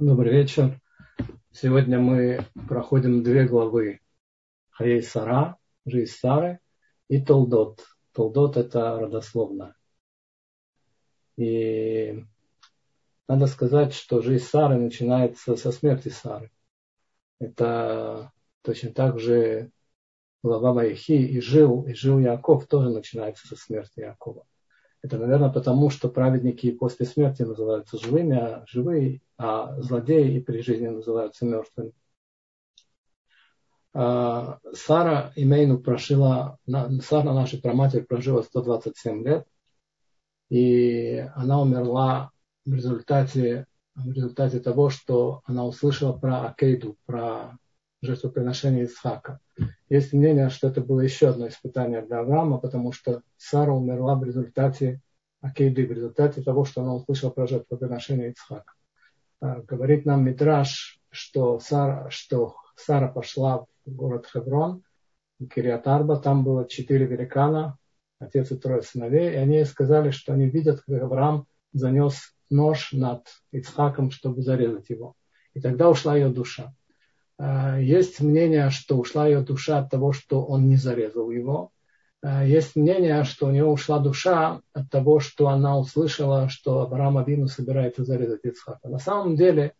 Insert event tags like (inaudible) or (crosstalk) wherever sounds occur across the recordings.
Добрый вечер. Сегодня мы проходим две главы. Хаей Сара, жизнь Сары и Толдот. Толдот – это родословно. И надо сказать, что жизнь Сары начинается со смерти Сары. Это точно так же глава Ваихи и жил, и жил Яков тоже начинается со смерти Якова. Это, наверное, потому, что праведники после смерти называются живыми, а живые, а злодеи и при жизни называются мертвыми. А, Сара Имейну прожила, Сара, наша праматерь, прожила 127 лет, и она умерла в результате, в результате того, что она услышала про Акейду, про жертвоприношение Исхака. Есть мнение, что это было еще одно испытание для Авраама, потому что Сара умерла в результате Акейды, в результате того, что она услышала про жертвоприношение Исхака. А, говорит нам Митраш, что Сара, что Сара пошла в город Хеврон, Кириатарба, там было четыре великана, отец и трое сыновей, и они сказали, что они видят, как Авраам занес нож над Ицхаком, чтобы зарезать его. И тогда ушла ее душа. А, есть мнение, что ушла ее душа от того, что он не зарезал его. А, есть мнение, что у нее ушла душа от того, что она услышала, что Авраам Авину собирается зарезать Ицхака. На самом деле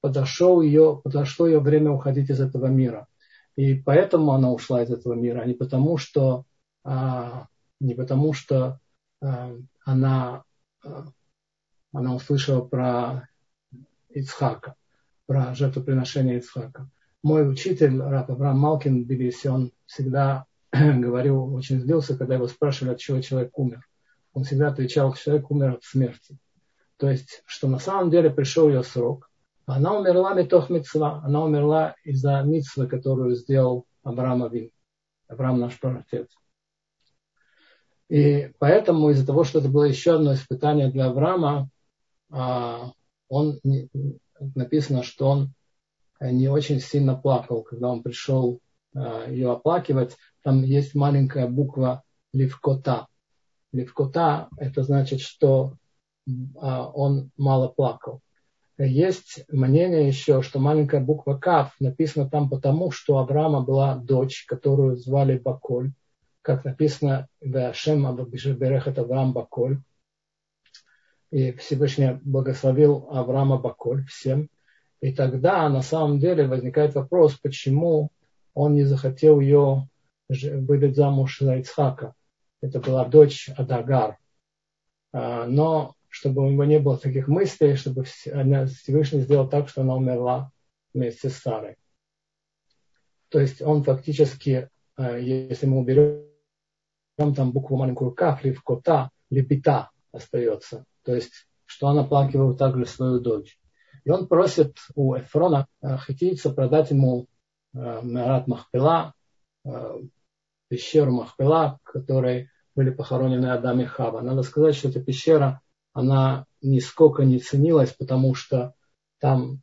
подошел ее, подошло ее время уходить из этого мира. И поэтому она ушла из этого мира, а не потому, что, а, не потому, что она, она услышала про Ицхака про жертвоприношение Ицхака. Мой учитель, Раб Авраам Малкин Билиси, он всегда (clears throat) говорил, очень злился, когда его спрашивали, от чего человек умер. Он всегда отвечал, человек умер от смерти. То есть, что на самом деле пришел ее срок. Она умерла метох мецва. Она умерла из-за митцвы, которую сделал Авраам Авин. Авраам наш праотец. И поэтому из-за того, что это было еще одно испытание для Авраама, а, он написано, что он э, не очень сильно плакал, когда он пришел э, ее оплакивать. Там есть маленькая буква Левкота. Левкота – это значит, что а, он мало плакал. Есть мнение еще, что маленькая буква Кав написана там потому, что Авраама была дочь, которую звали Баколь, как написано в Шем Абабишеберехет Авраам Баколь и Всевышний благословил Авраама Баколь всем. И тогда на самом деле возникает вопрос, почему он не захотел ее выдать замуж за Ицхака. Это была дочь Адагар. А, но чтобы у него не было таких мыслей, чтобы Всевышний сделал так, что она умерла вместе с Сарой. То есть он фактически, а, если мы уберем там букву маленькую каф, в кота, лебита остается. То есть, что он оплакивал также свою дочь. И он просит у Эфрона э, хитийца продать ему э, Марат Махпела, э, пещеру Махпела, в которой были похоронены Адам и Хава. Надо сказать, что эта пещера, она нисколько не ценилась, потому что там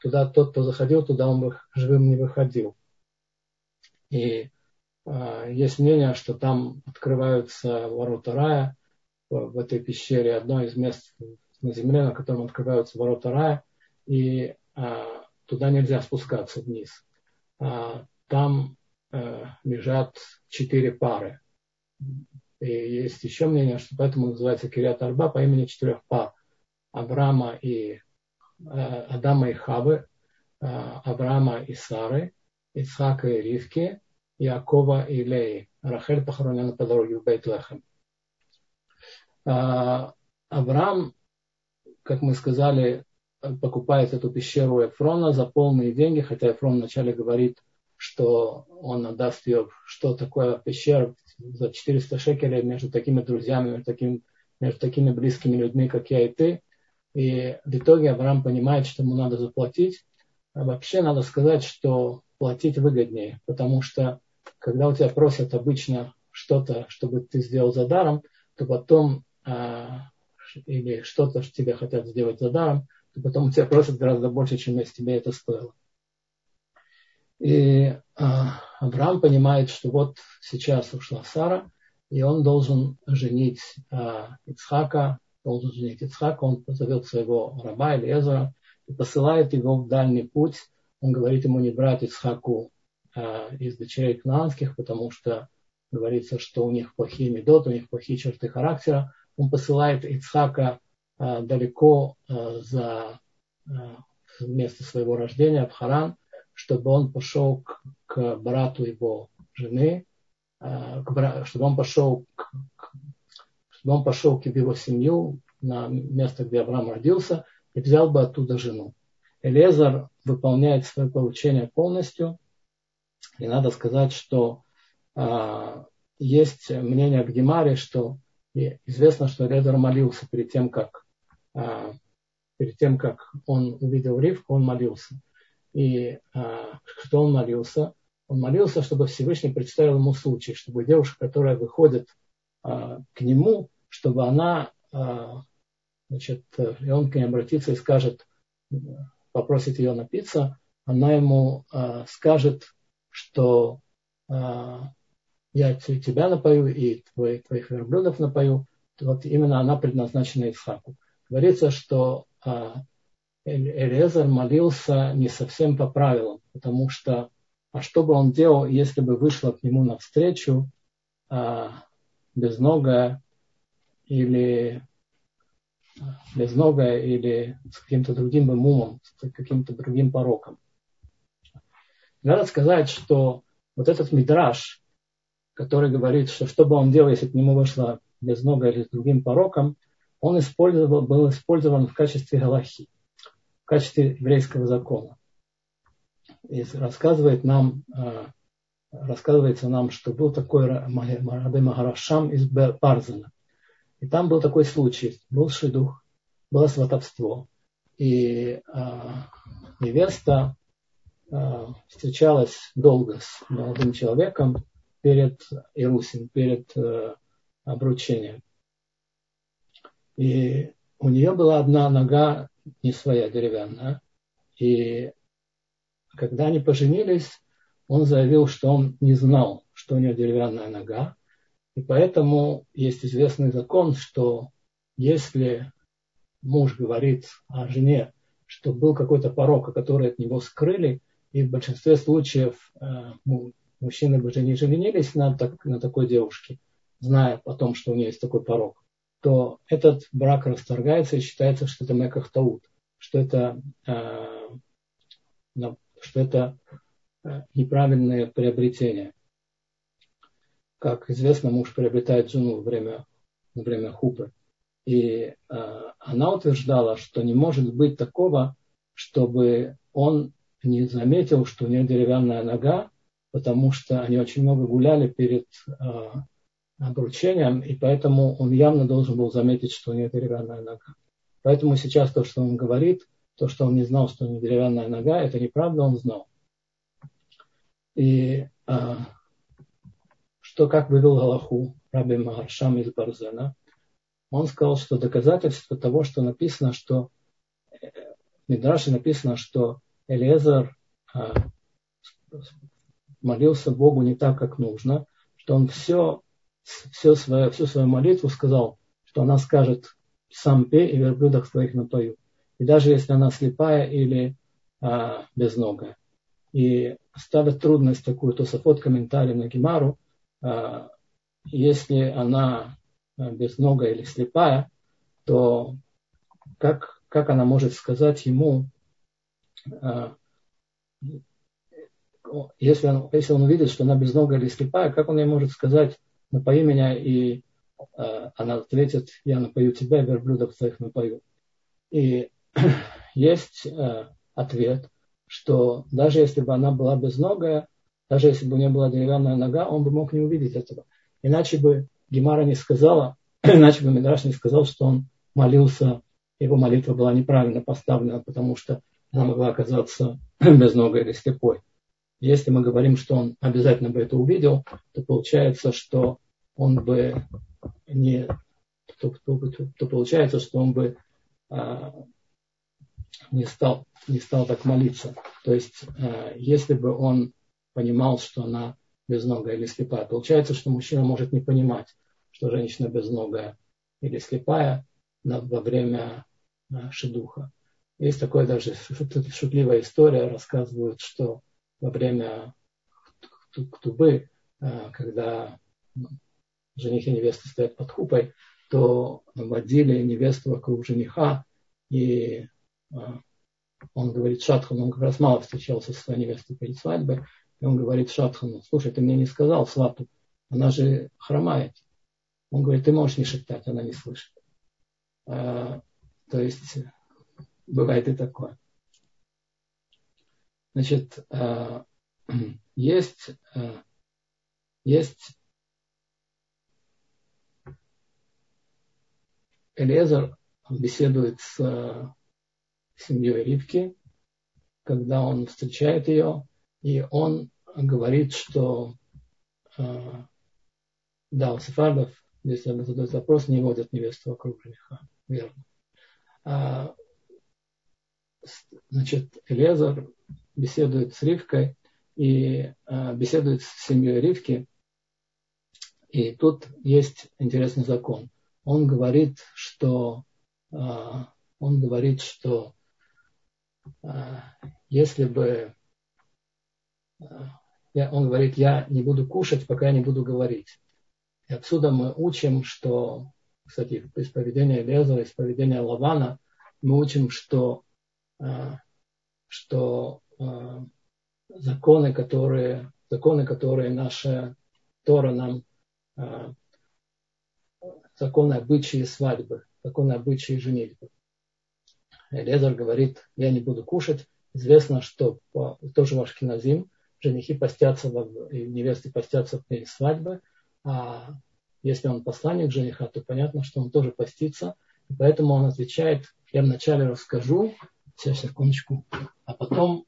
туда тот, кто заходил, туда он живым не выходил. И есть мнение, что там открываются ворота рая, в этой пещере одно из мест на земле, на котором открываются ворота рая, и а, туда нельзя спускаться вниз. А, там а, лежат четыре пары. И есть еще мнение, что поэтому называется Кириат Арба по имени четырех пар. Авраама и а, Адама и Хавы, а, Авраама и Сары, Ицхака и Ривки, Якова и Леи. Рахель похоронена по дороге в Бейтлехем. А, Авраам, как мы сказали, покупает эту пещеру Эфрона за полные деньги, хотя Эфрон вначале говорит, что он отдаст ее, что такое пещера за 400 шекелей между такими друзьями, между такими, между такими близкими людьми, как я и ты. И в итоге Авраам понимает, что ему надо заплатить. А вообще надо сказать, что платить выгоднее, потому что когда у тебя просят обычно что-то, чтобы ты сделал за даром, то потом а, или что-то что тебе хотят сделать за даром, то потом тебя просят гораздо больше, чем если тебе это стоило. И а, Авраам понимает, что вот сейчас ушла Сара, и он должен женить а, Ицхака, должен женить Ицхака, он позовет своего раба или Эзера и посылает его в дальний путь. Он говорит ему не брать Ицхаку э, из дочерей кнаанских, потому что говорится, что у них плохие медоты, у них плохие черты характера. Он посылает Ицхака э, далеко э, за э, место своего рождения, в Харан, чтобы он пошел к, к брату его жены, э, к, чтобы он пошел к, к, чтобы он пошел к его семью на место, где Авраам родился, и взял бы оттуда жену. Элезар выполняет свое получение полностью. И надо сказать, что а, есть мнение в Гемаре, что известно, что Элезар молился перед тем, как, а, перед тем, как он увидел Ривку, он молился. И а, что он молился? Он молился, чтобы Всевышний представил ему случай, чтобы девушка, которая выходит а, к нему, чтобы она значит, и он к ней обратится и скажет, попросит ее напиться, она ему скажет, что я тебя напою и твои, твоих верблюдов напою. Вот именно она предназначена Исхаку. Говорится, что Элезар молился не совсем по правилам, потому что а что бы он делал, если бы вышла к нему навстречу э, безногая или безногая или с каким-то другим мумом, с каким-то другим пороком. Надо сказать, что вот этот мидраж, который говорит, что что бы он делал, если к нему вышла безногая или с другим пороком, он использовал, был использован в качестве галахи, в качестве еврейского закона. И рассказывает нам, э, рассказывается нам, что был такой Раби Магарашам из Барзана. И там был такой случай. Был шидух, было сватовство. И а, невеста а, встречалась долго с молодым человеком перед Ирусин, перед а, обручением. И у нее была одна нога не своя, деревянная. И когда они поженились, он заявил, что он не знал, что у нее деревянная нога, и поэтому есть известный закон, что если муж говорит о жене, что был какой-то порог, который от него скрыли, и в большинстве случаев э, мужчины бы женились на, так, на такой девушке, зная о том, что у нее есть такой порог, то этот брак расторгается и считается, что это мекахтаут, что это, э, что это э, неправильное приобретение как известно, муж приобретает жену во время, во время хупы. И э, она утверждала, что не может быть такого, чтобы он не заметил, что у нее деревянная нога, потому что они очень много гуляли перед э, обручением, и поэтому он явно должен был заметить, что у нее деревянная нога. Поэтому сейчас то, что он говорит, то, что он не знал, что у нее деревянная нога, это неправда, он знал. И э, что как вывел Галаху Раби Магаршам из Барзена, он сказал, что доказательство того, что написано, что э, в Мидраше написано, что Элиезер а, молился Богу не так, как нужно, что он все, все свое, всю свою молитву сказал, что она скажет сам пей и верблюдах своих напою. И даже если она слепая или а, безногая. И ставят трудность такую, то Сафот комментарий на Гимару, а, если она а, безногая или слепая, то как, как она может сказать ему, а, если он, если он увидит, что она безногая или слепая, как он ей может сказать, напои меня, и она ответит, я напою тебя, верблюдов своих напою. И (clears throat) есть ответ, что даже если бы она была безногая, даже если бы у него была деревянная нога, он бы мог не увидеть этого. Иначе бы Гемара не сказала, (clears throat) иначе бы Медраш не сказал, что он молился, его молитва была неправильно поставлена, потому что она могла оказаться (clears throat) без нога или слепой. Если мы говорим, что он обязательно бы это увидел, то получается, что он бы не, то, то, то, то получается, что он бы а, не стал, не стал так молиться. То есть, а, если бы он понимал, что она безногая или слепая. Получается, что мужчина может не понимать, что женщина безногая или слепая во время э, шедуха. Есть такая даже шутливая история, рассказывают, что во время ктубы, э, когда жених и невеста стоят под хупой, то водили невесту вокруг жениха, и э, он говорит Шатхану, он как раз мало встречался со своей невестой перед свадьбой, и он говорит Шатхану, слушай, ты мне не сказал свату, она же хромает. Он говорит, ты можешь не шептать, она не слышит. А, то есть бывает и такое. Значит, а, (clears throat) есть, а, есть Элезер беседует с семьей Ривки, когда он встречает ее, и он говорит, что да, у сефардов, если задают вопрос, не водят невесту вокруг жениха. Верно. А, значит, Элезар беседует с Ривкой и а, беседует с семьей Ривки. И тут есть интересный закон. Он говорит, что а, он говорит, что а, если бы а, он говорит, я не буду кушать, пока я не буду говорить. И отсюда мы учим, что, кстати, из поведения Лезера, из поведения Лавана, мы учим, что, э, что э, законы, которые, законы, которые наша Тора нам, э, законы обычаи свадьбы, законы обычаи женитьбы. Лезер говорит, я не буду кушать. Известно, что по, тоже ваш кинозим, женихи постятся, и невесты постятся в день свадьбы, а если он посланник жениха, то понятно, что он тоже постится. И поэтому он отвечает, я вначале расскажу, сейчас, секундочку, а потом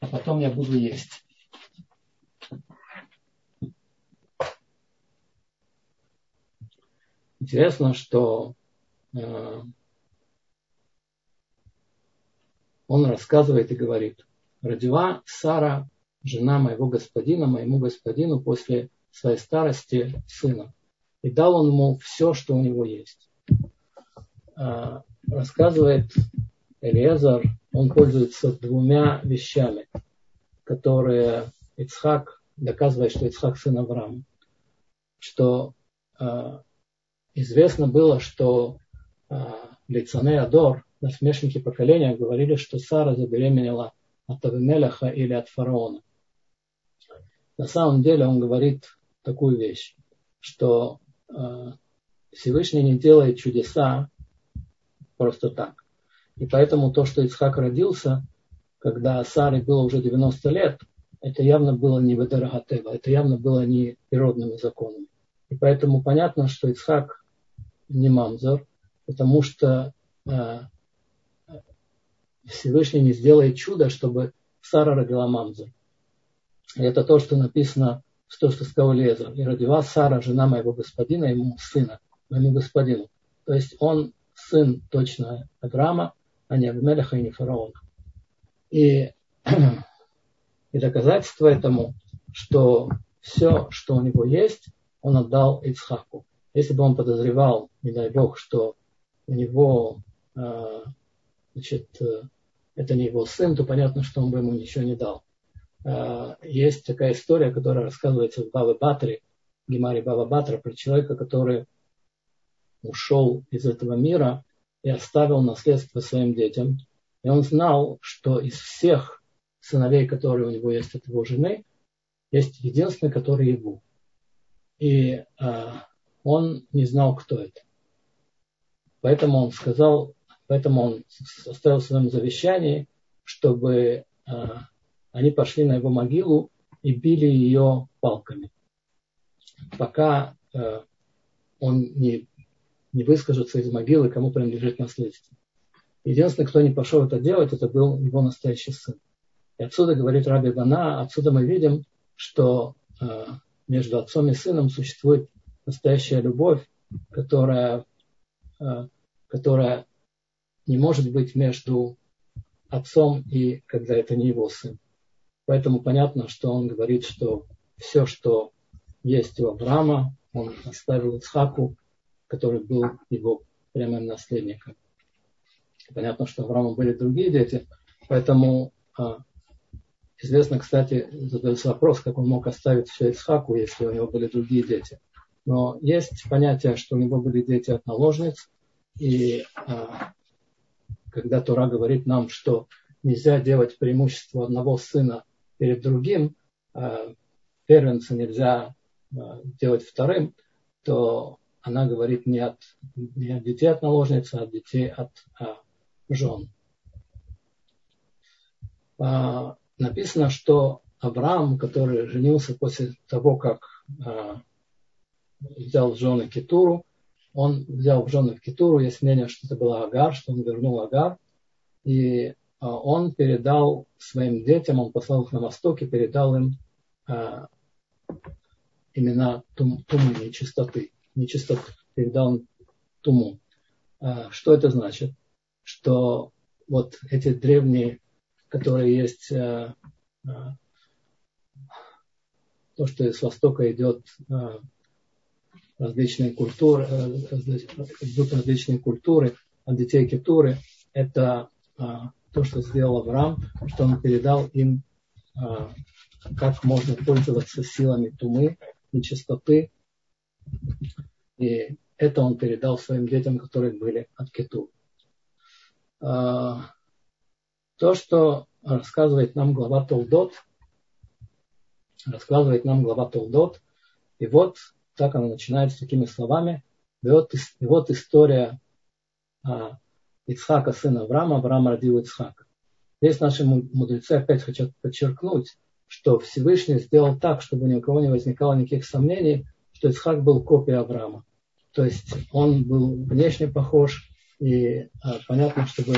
а потом я буду есть. Интересно, что э, он рассказывает и говорит, родила Сара, жена моего господина, моему господину после своей старости сына. И дал он ему все, что у него есть. А, рассказывает Элиезар, он пользуется двумя вещами, которые Ицхак доказывает, что Ицхак сын Авраама. Что а, известно было, что а, Лицане Адор, насмешники поколения говорили, что Сара забеременела от Авимелеха или от фараона. На самом деле он говорит такую вещь, что э, Всевышний не делает чудеса просто так. И поэтому то, что Ицхак родился, когда Саре было уже 90 лет, это явно было не Ведерагатева, это явно было не природными законами. И поэтому понятно, что Ицхак не мамзор, потому что э, Всевышний не сделает чудо, чтобы Сара родила Мамзу. Это то, что написано, то, что сказал. И родила Сара, жена моего господина, ему сына, моему господину. То есть он сын точно Авраама, а не Абимелеха и не фараона. И, (clears throat) и доказательство этому, что все, что у него есть, он отдал Ицхаку. Если бы он подозревал, не дай Бог, что у него э, значит, э, это не его сын, то понятно, что он бы ему ничего не дал. Э, есть такая история, которая рассказывается в Баве Батре, Гемаре Бава Батра, про человека, который ушел из этого мира и оставил наследство своим детям. И он знал, что из всех сыновей, которые у него есть от его жены, есть единственный, который его. И э, он не знал, кто это. Поэтому он сказал, поэтому он оставил в своем завещании, чтобы э, они пошли на его могилу и били ее палками, пока э, он не, не выскажется из могилы, кому принадлежит наследство. Единственный, кто не пошел это делать, это был его настоящий сын. И отсюда, говорит Раби Бана, отсюда мы видим, что э, между отцом и сыном существует настоящая любовь, которая Э, которая не может быть между отцом и когда это не его сын. Поэтому понятно, что он говорит, что все, что есть у Авраама, он оставил Ицхаку, который был его прямым наследником. Понятно, что у Авраама были другие дети, поэтому а, известно, кстати, задается вопрос, как он мог оставить все Ицхаку, если у него были другие дети. Но есть понятие, что у него были дети от наложниц, и а, когда Тура говорит нам, что нельзя делать преимущество одного сына перед другим, а, первенца нельзя а, делать вторым, то она говорит не от, не от детей от наложницы, а от детей от а, жен. А, написано, что Авраам, который женился после того, как а, взял в жены Кетуру, он взял в жены Кетуру, есть мнение, что это была Агар, что он вернул Агар, и он передал своим детям, он послал их на восток и передал им а, имена тум, тумы, нечистоты, нечистоты, передал им туму. А, что это значит? Что вот эти древние, которые есть, а, а, то, что из Востока идет а, различные культуры, идут различные культуры, от детей Кетуры, это а, то, что сделал Авраам, что он передал им, а, как можно пользоваться силами тумы, нечистоты. И это он передал своим детям, которые были от Кету. А, то, что рассказывает нам глава Толдот, рассказывает нам глава Толдот, и вот так она начинается такими словами. И вот, и вот история а, Ицхака, сына Авраама. Авраам родил Ицхака. Здесь наши мудрецы опять хотят подчеркнуть, что Всевышний сделал так, чтобы ни у кого не возникало никаких сомнений, что Ицхак был копией Авраама. То есть он был внешне похож, и а, понятно, чтобы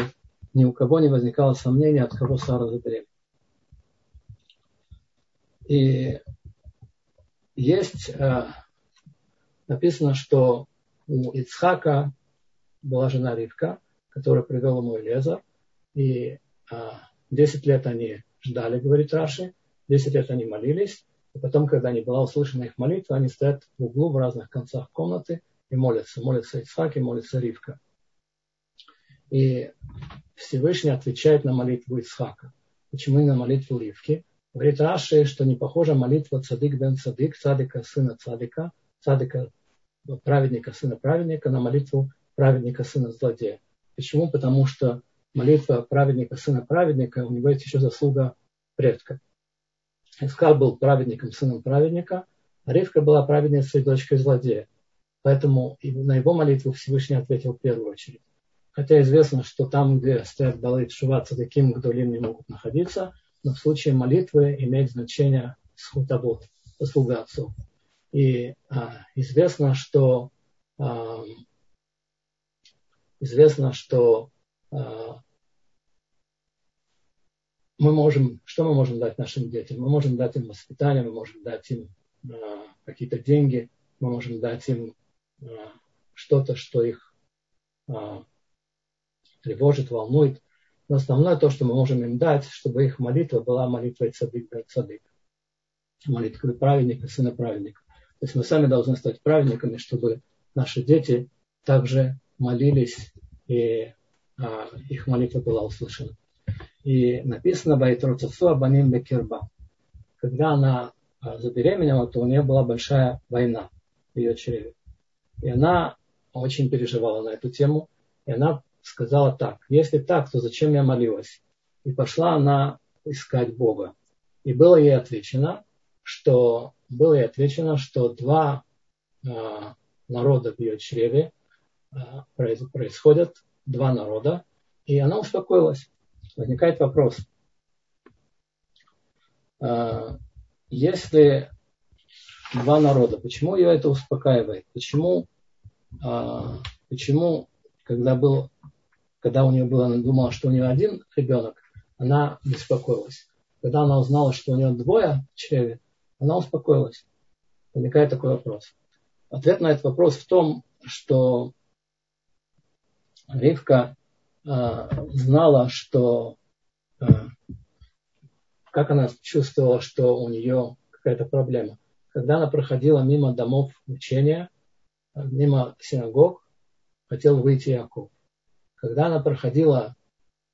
ни у кого не возникало сомнений, от кого Сара забеременела. И есть а, написано, что у Ицхака была жена Ривка, которая привела ему Элезар, и а, 10 лет они ждали, говорит Раши, 10 лет они молились, и потом, когда не была услышана их молитва, они стоят в углу в разных концах комнаты и молятся. Молится Ицхак и молится Ривка. И Всевышний отвечает на молитву Ицхака. Почему на молитву Ривки? Говорит Раши, что не похожа молитва цадик бен цадик, цадика сына цадика, цадика праведника, сына праведника, на молитву праведника, сына злодея. Почему? Потому что молитва праведника, сына праведника, у него есть еще заслуга предка. Искал был праведником, сыном праведника, а Ривка была праведницей, дочкой злодея. Поэтому на его молитву Всевышний ответил в первую очередь. Хотя известно, что там, где стоят далы Шува таким Гдолим не могут находиться, но в случае молитвы имеет значение схутабот, заслуга отцов. И а, известно, что а, известно, что а, мы можем, что мы можем дать нашим детям? Мы можем дать им воспитание, мы можем дать им а, какие-то деньги, мы можем дать им а, что-то, что их тревожит, волнует. Но основное то, что мы можем им дать, чтобы их молитва была молитвой цадык, цадык молитвой праведника, сына праведника. То есть мы сами должны стать праведниками, чтобы наши дети также молились, и а, их молитва была услышана. И написано Байтроцесу Абаним Бекирба. Когда она а, забеременела, то у нее была большая война в ее чреве. И она очень переживала на эту тему. И она сказала так, если так, то зачем я молилась? И пошла она искать Бога. И было ей отвечено, что было и отвечено, что два э, народа в ее чреве происходят, два народа, и она успокоилась. Возникает вопрос. Э, если два народа, почему ее это успокаивает? Почему, э, почему когда, был, когда у нее было, она думала, что у нее один ребенок, она беспокоилась. Когда она узнала, что у нее двое в чреве, она успокоилась. Возникает такой вопрос. Ответ на этот вопрос в том, что Ривка э, знала, что э, как она чувствовала, что у нее какая-то проблема. когда она проходила мимо домов учения, мимо синагог, хотел выйти Яков. Когда она проходила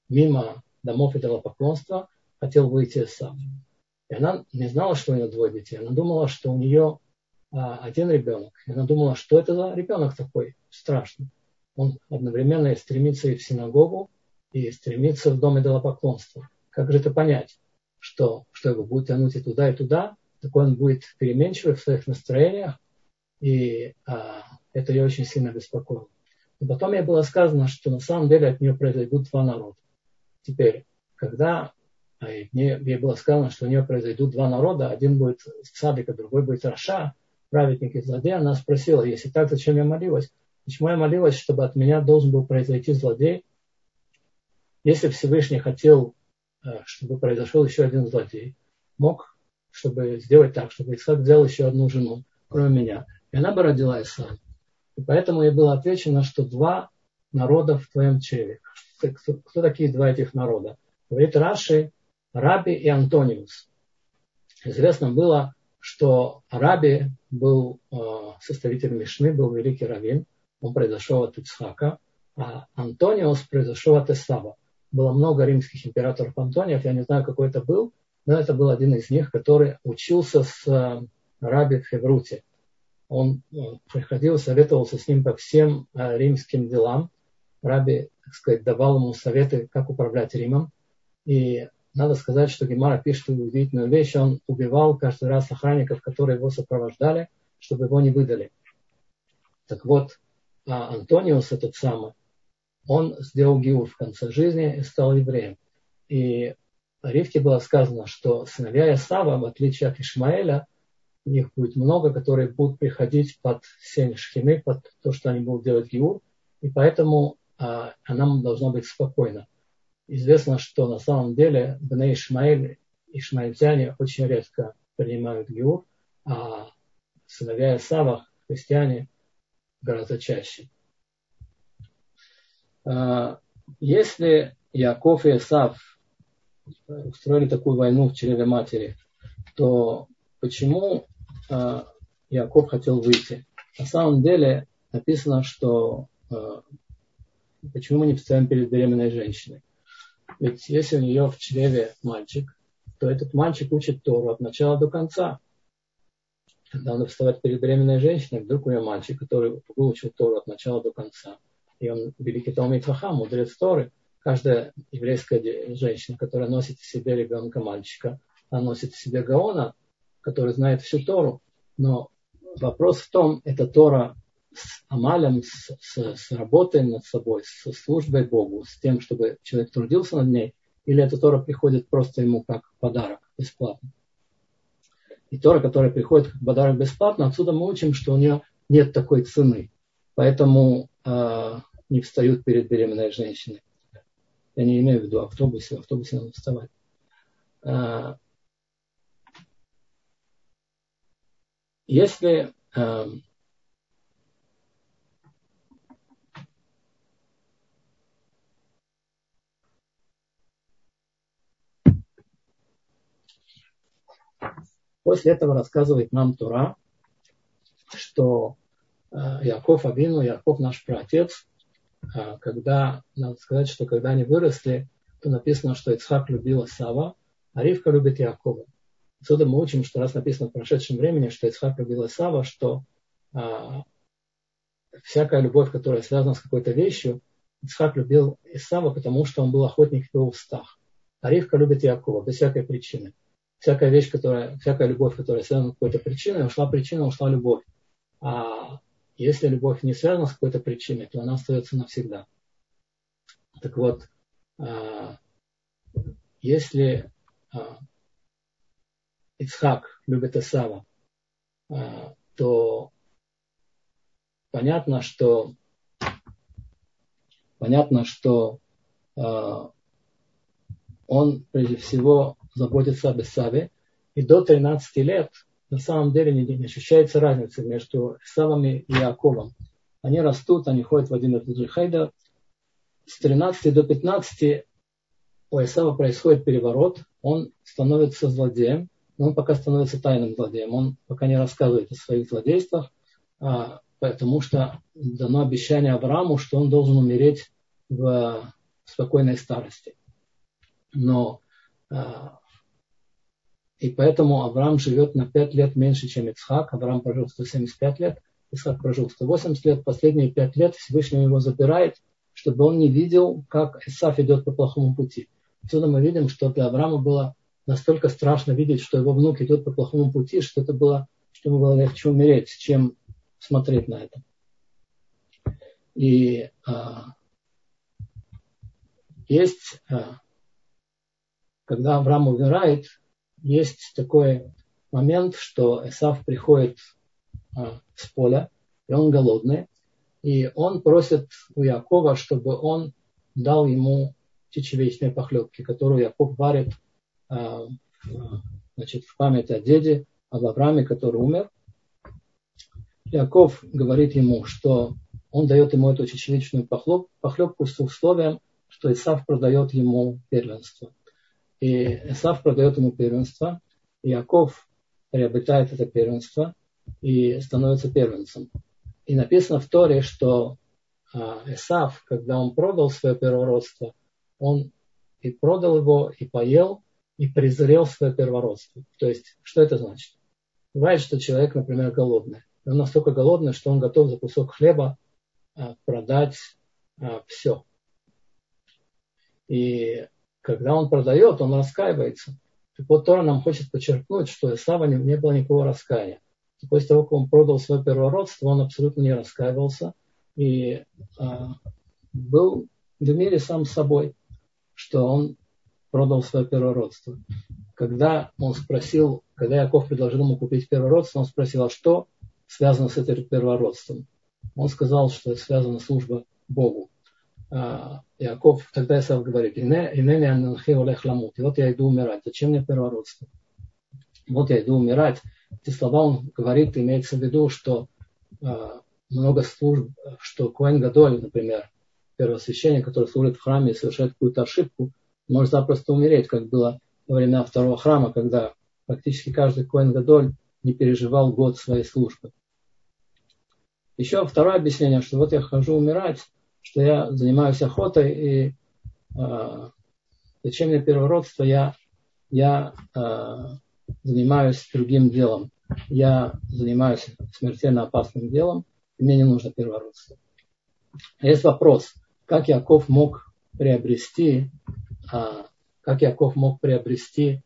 мимо домов идолопоклонства, хотел выйти сам. И она не знала, что у нее двое детей. Она думала, что у нее а, один ребенок. И она думала, что это за ребенок такой страшный. Он одновременно и стремится и в синагогу, и стремится в дом идолопоклонства. Как же это понять? Что, что его будет тянуть и туда, и туда, такой он будет переменчивый в своих настроениях, и а, это ее очень сильно беспокоило. Но потом ей было сказано, что на самом деле от нее произойдут два народа. Теперь, когда а, ей было сказано, что у нее произойдут два народа, один будет Садик, а другой будет Раша, праведник и злодей, она спросила, если так, зачем я молилась? Почему я молилась, чтобы от меня должен был произойти злодей? Если Всевышний хотел, э, чтобы произошел еще один злодей, мог, чтобы сделать так, чтобы Исхак взял еще одну жену, кроме меня. И она бы родила Исаака. И поэтому ей было отвечено, что два народа в твоем чреве. Кто, кто такие два этих народа? Говорит Раши, Раби и Антониус. Известно было, что Раби был э, составителем Мишны, был великий раввин, он произошел от Ицхака, а Антониус произошел от Исава. Было много римских императоров Антониев, я не знаю, какой это был, но это был один из них, который учился с э, Раби в Хевруте он э, приходил, советовался с ним по всем э, римским делам. Раби, так сказать, давал ему советы, как управлять Римом. И надо сказать, что Гемара пишет удивительную вещь. Он убивал каждый раз охранников, которые его сопровождали, чтобы его не выдали. Так вот, Антониус этот самый, он сделал гиур в конце жизни и стал евреем. И Ривке было сказано, что сыновья Исава, в отличие от Ишмаэля, их будет много, которые будут приходить под сень шхины, под то, что они будут делать гиур, и поэтому а, она должна быть спокойна. Известно, что на самом деле Бне Ишмаэль, ишмаильтяне очень редко принимают гиур, а сыновья Исава, христиане, гораздо чаще. А, если Яков и Исав устроили такую войну в чреве матери, то почему э, Яков хотел выйти. На самом деле написано, что э, почему мы не встаем перед беременной женщиной. Ведь если у нее в чреве мальчик, то этот мальчик учит Тору от начала до конца. Когда он вставать перед беременной женщиной, вдруг у нее мальчик, который выучил Тору от начала до конца. И он великий Талмит Хахам, мудрец Торы. Каждая еврейская женщина, которая носит в себе ребенка мальчика, она носит в себе Гаона, который знает всю Тору. Но вопрос в том, это Тора с Амалем, с, с, с работой над собой, с службой Богу, с тем, чтобы человек трудился над ней, или эта Тора приходит просто ему как подарок, бесплатно. И Тора, которая приходит как подарок бесплатно, отсюда мы учим, что у нее нет такой цены. Поэтому э, не встают перед беременной женщиной. Я не имею в виду автобусе, в автобусе надо вставать. Э, Если э, После этого рассказывает нам Тура, что э, Яков Абину, Яков наш праотец, э, когда, надо сказать, что когда они выросли, то написано, что Ицхак любил Сава, а Ривка любит Якова. Отсюда мы учим, что раз написано в прошедшем времени, что Ицхак любил Исава, что а, всякая любовь, которая связана с какой-то вещью, Ицхак любил Исава, потому что он был охотник в его устах. А Ривка любит Якова без всякой причины. Всякая вещь, которая, всякая любовь, которая связана с какой-то причиной, ушла причина, ушла любовь. А если любовь не связана с какой-то причиной, то она остается навсегда. Так вот, а, если а, Ицхак любит Исава, а, то понятно, что понятно, что он прежде всего заботится об Исаве, и до 13 лет на самом деле не, не ощущается разницы между Исавом и Яковом. Они растут, они ходят в один и тот же хайда. С 13 до 15 у Исава происходит переворот, он становится злодеем, но он пока становится тайным злодеем. Он пока не рассказывает о своих злодействах, а, потому что дано обещание Аврааму, что он должен умереть в спокойной старости. Но а, и поэтому Авраам живет на 5 лет меньше, чем Ицхак. Авраам прожил 175 лет, Исхак прожил 180 лет. Последние 5 лет Всевышний его забирает, чтобы он не видел, как Исаф идет по плохому пути. Отсюда мы видим, что для Авраама было настолько страшно видеть, что его внук идет по плохому пути, что это было, что ему было легче умереть, чем смотреть на это. И а, есть, а, когда Авраам умирает, есть такой момент, что Эсав приходит а, с поля, и он голодный, и он просит у Якова, чтобы он дал ему чечевичные похлебки, которую Яков варит а, значит, в память о деде, об Аврааме, который умер. Яков говорит ему, что он дает ему эту чечевичную похлебку с условием, что Исав продает ему первенство. И Исав продает ему первенство, и Яков приобретает это первенство и становится первенцем. И написано в Торе, что Исав, когда он продал свое первородство, он и продал его, и поел, и презрел свое первородство. То есть, что это значит? Бывает, что человек, например, голодный. Он настолько голодный, что он готов за кусок хлеба продать все. И когда он продает, он раскаивается. Так вот, Тора нам хочет подчеркнуть, что Исава не, не было никакого раскаяния. После того, как он продал свое первородство, он абсолютно не раскаивался и а, был в мире сам собой, что он продал свое первородство. Когда он спросил, когда Яков предложил ему купить первородство, он спросил, а что связано с этим первородством? Он сказал, что это связана служба Богу. А, Яков, тогда Исав говорит, «Инени аннанхи олех ламут». И вот я иду умирать. Зачем мне первородство? Вот я иду умирать. Эти слова он говорит, имеется в виду, что а, много служб, что Коэн Гадоль, например, первосвященник, который служит в храме и совершает какую-то ошибку, может запросто умереть, как было во время второго храма, когда практически каждый Коэн Гадоль не переживал год своей службы. Еще второе объяснение, что вот я хожу умирать, что я занимаюсь охотой, и э, зачем мне первородство, я, я э, занимаюсь другим делом. Я занимаюсь смертельно опасным делом, и мне не нужно первородство. Есть вопрос, как Яков мог приобрести, а, как Яков мог приобрести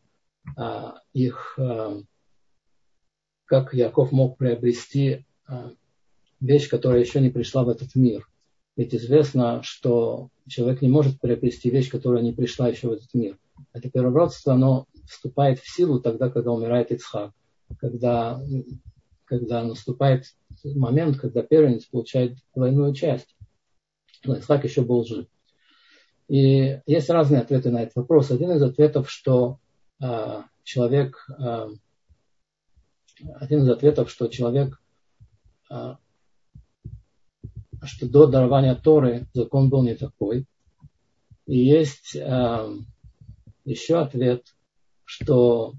а, их, а, как Яков мог приобрести а, вещь, которая еще не пришла в этот мир. Ведь известно, что человек не может приобрести вещь, которая не пришла еще в этот мир. Это первородство, оно вступает в силу тогда, когда умирает Ицхак, когда, когда наступает момент, когда первенец получает двойную часть. Но Ицхак еще был жив. И есть разные ответы на этот вопрос. Один из ответов, что э, человек, э, один из ответов, что человек э, что до дарования Торы закон был не такой. И есть э, еще ответ, что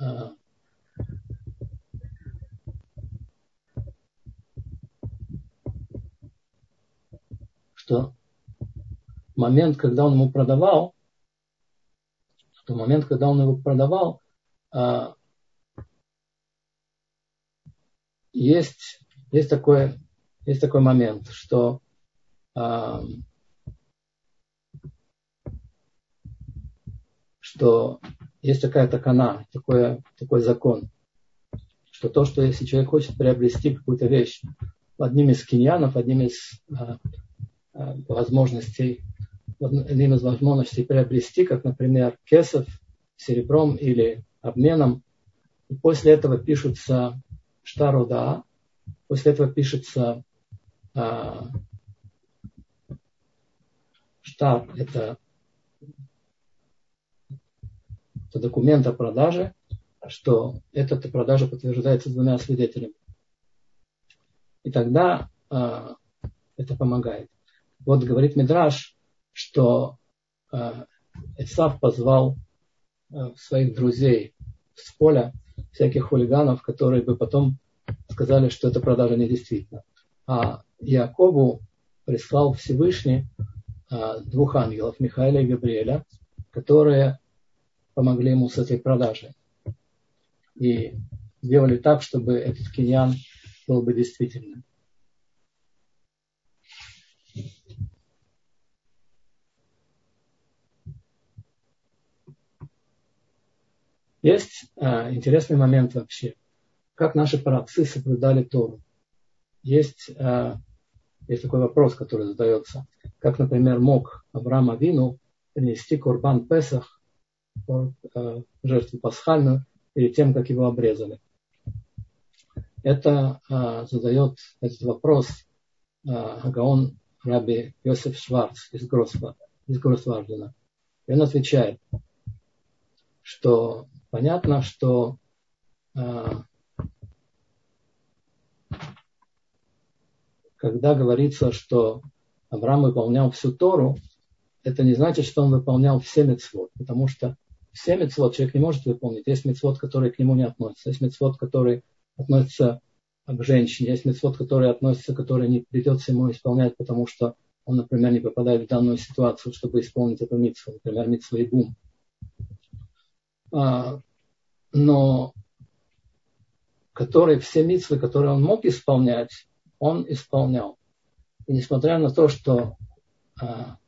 э, что момент, когда он ему продавал, что момент, когда он его продавал, э, есть, есть такое есть такой момент, что э, что есть такая такана, такой, такой закон, что то, что если человек хочет приобрести какую-то вещь, одним из киньянов, одним из э, возможностей, одним из возможностей приобрести, как, например, кесов серебром или обменом, и после этого пишутся штаруда, после этого пишется штаб – это, это документ о продаже, что эта продажа подтверждается двумя свидетелями. И тогда а, это помогает. Вот говорит Мидраш, что а, Исав позвал своих друзей с поля, всяких хулиганов, которые бы потом сказали, что эта продажа недействительна. А Якову прислал Всевышний а, двух ангелов, Михаила и Габриэля, которые помогли ему с этой продажей. И сделали так, чтобы этот киньян был бы действительным. Есть а, интересный момент вообще, как наши праотцы соблюдали Тору. Есть, а, есть такой вопрос, который задается. Как, например, мог Авраам Авину принести Курбан Песах, а, жертву пасхальную, перед тем, как его обрезали. Это а, задает этот вопрос а, Гаон Раби Йосеф Шварц из, Гросва, из Гросвардена. И он отвечает, что понятно, что когда говорится, что Авраам выполнял всю Тору, это не значит, что он выполнял все мецвод, потому что все мецвод человек не может выполнить. Есть мецвод, которые к нему не относятся. Есть мецвод, который относится к женщине. Есть мецвод, который относится, который не придется ему исполнять, потому что он, например, не попадает в данную ситуацию, чтобы исполнить эту митцву. Например, митцву и бум. А, но который, все митцвы, которые он мог исполнять, он исполнял. И несмотря на то, что а,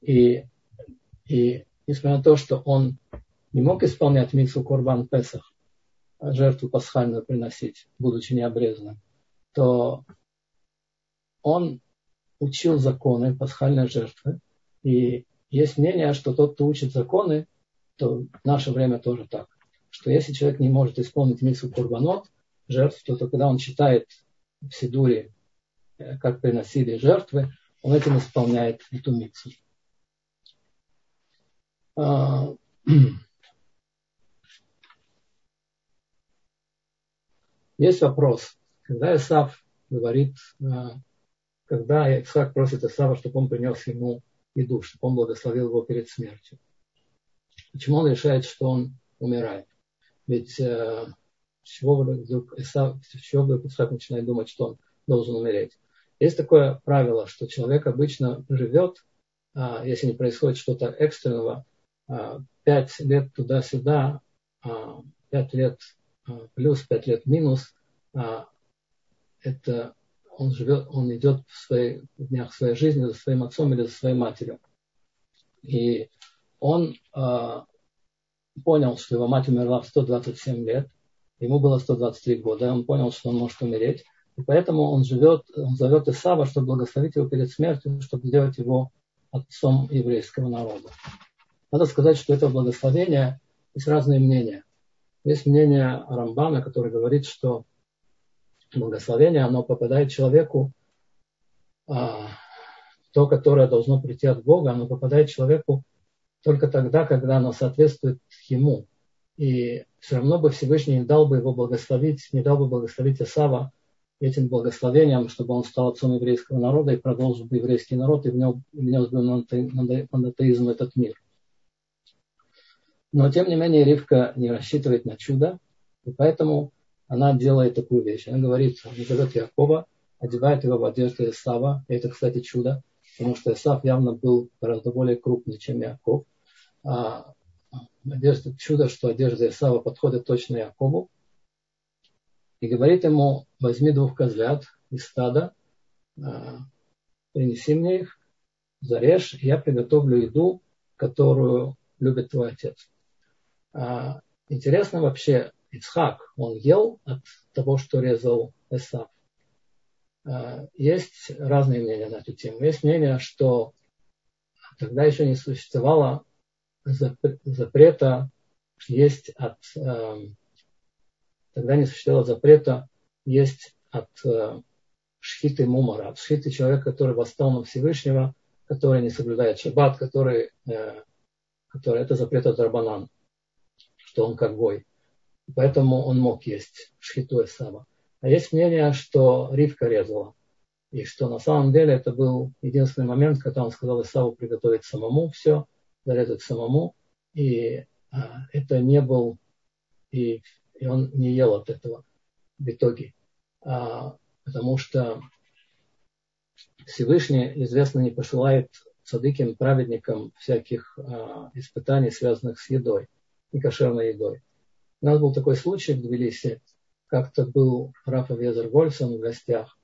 и, и несмотря на то, что он не мог исполнять митцву Курбан Песах, жертву пасхальную приносить, будучи необрезанным, то он учил законы пасхальной жертвы. И есть мнение, что тот, кто учит законы, то в наше время тоже так, что если человек не может исполнить митсу курбанот, жертв, то, когда он читает в Сидуре, э, как приносили жертвы, он этим исполняет эту митсу. А, (clears throat) есть вопрос, когда Исаф говорит а, когда Исаак просит Исава, чтобы он принес ему еду, чтобы он благословил его перед смертью. Почему он решает, что он умирает? Ведь э, чего вдруг Исав, чего вдруг Исаак начинает думать, что он должен умереть? Есть такое правило, что человек обычно живет, а, если не происходит что-то экстренного, пять лет туда-сюда, пять лет а, плюс, пять лет минус, а, это он живет, он идет в, своей, в днях своей жизни за своим отцом или за своей матерью. И он э, понял, что его мать умерла в 127 лет, ему было 123 года, он понял, что он может умереть, и поэтому он живет, он зовет Исава, чтобы благословить его перед смертью, чтобы сделать его отцом еврейского народа. Надо сказать, что это благословение есть разные мнения. Есть мнение Рамбана, который говорит, что благословение, оно попадает человеку, а, то, которое должно прийти от Бога, оно попадает человеку только тогда, когда оно соответствует ему. И все равно бы Всевышний не дал бы его благословить, не дал бы благословить Исава этим благословением, чтобы он стал отцом еврейского народа и продолжил бы еврейский народ и внес, бы монотеизм в этот мир. Но, тем не менее, Ривка не рассчитывает на чудо, и поэтому она делает такую вещь. Она говорит, она зовет Якова, одевает его в одежду Исава. Это, кстати, чудо, потому что Исав явно был гораздо более крупный, чем Яков. А одежда, чудо, что одежда Исава подходит точно Якову. И говорит ему, возьми двух козлят из стада, а, принеси мне их, зарежь, и я приготовлю еду, которую любит твой отец. А, интересно вообще, Ицхак, он ел от того, что резал Эсав. А, есть разные мнения на эту тему. Есть мнение, что тогда еще не существовало запрета есть от эм, тогда не существовало запрета есть от э, шхиты мумара, от шхиты человека, который восстал на Всевышнего, который не соблюдает шаббат, который, э, который это запрет от Рабанан, что он как гой поэтому он мог есть шхиту Исава. А есть мнение, что Ривка резала. И что на самом деле это был единственный момент, когда он сказал Исаву приготовить самому все, зарезать самому. И а, это не был, и, и он не ел от этого в итоге. А, потому что Всевышний, известно, не посылает садыким праведникам всяких а, испытаний, связанных с едой, и кошерной едой. У нас был такой случай в Тбилиси, как-то был Раф Везер Гольсон в гостях,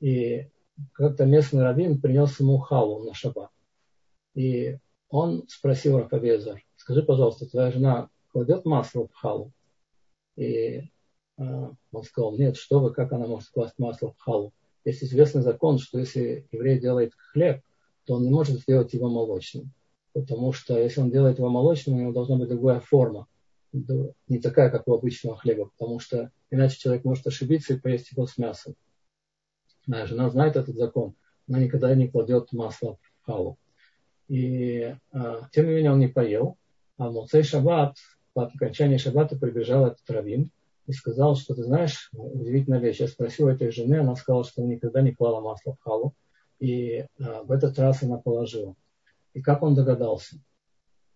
и как-то местный раввин принес ему халу на шаббат. И он спросил Рафа Везер, скажи, пожалуйста, твоя жена кладет масло в халу? И э, он сказал, нет, что вы, как она может класть масло в халу? Есть известный закон, что если еврей делает хлеб, то он не может сделать его молочным. Потому что если он делает его молочным, у него должна быть другая форма. Не такая, как у обычного хлеба. Потому что иначе человек может ошибиться и поесть его с мясом. Моя жена знает этот закон. Она никогда не кладет масло в халу. И а, тем не менее он не поел. А в Моцей Шаббат, по окончании Шаббата прибежал этот раввин и сказал, что ты знаешь, удивительная вещь. Я спросил этой жены, она сказала, что никогда не клала масло в халу. И а, в этот раз она положила. И как он догадался?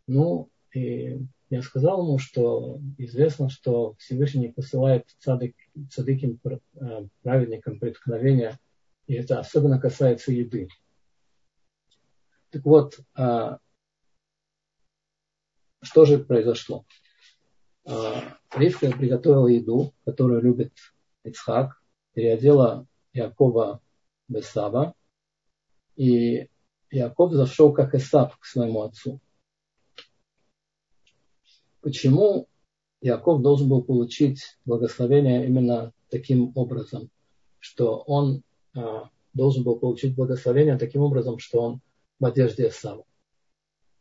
Ну, и я сказал ему, что известно, что Всевышний посылает цадык, цадыким э, праведникам преткновения, и это особенно касается еды. Так вот, а, что же произошло? А, Ривка приготовила еду, которую любит Ицхак, переодела Якова Бесава, и Яков зашел как Исав к своему отцу. Почему Яков должен был получить благословение именно таким образом, что он а, должен был получить благословение таким образом, что он в одежде Исава.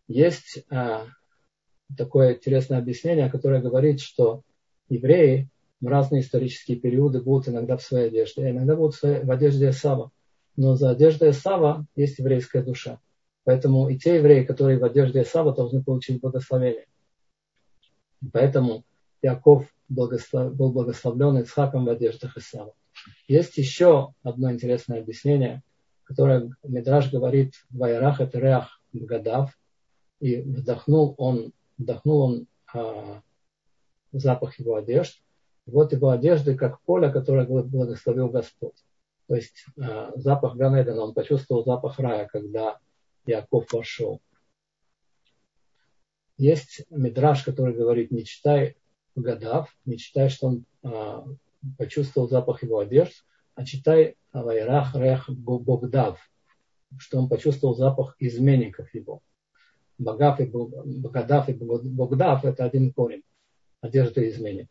Есть а, такое интересное объяснение, которое говорит, что евреи в разные исторические периоды будут иногда в своей одежде, а иногда будут в одежде Исава. Но за одеждой Исава есть еврейская душа. Поэтому и те евреи, которые в одежде Исава, должны получить благословение. Поэтому Яков был благословлен Ицхаком в одеждах Исава. Есть еще одно интересное объяснение, которое Мидраш говорит «Вайрах это реах гадав», и вдохнул он, вдохнул он а, запах его одежд. Вот его одежды, как поле, которое благословил Господь. То есть а, запах Ганедена, он почувствовал запах рая, когда Яков вошел. Есть мидраж, который говорит, не читай гадав, читай, что он а, почувствовал запах его одежд, а читай Вайрах Рех Богдав, что он почувствовал запах изменников его. Богав и Богадав и Богдав – это один корень, одежда изменник.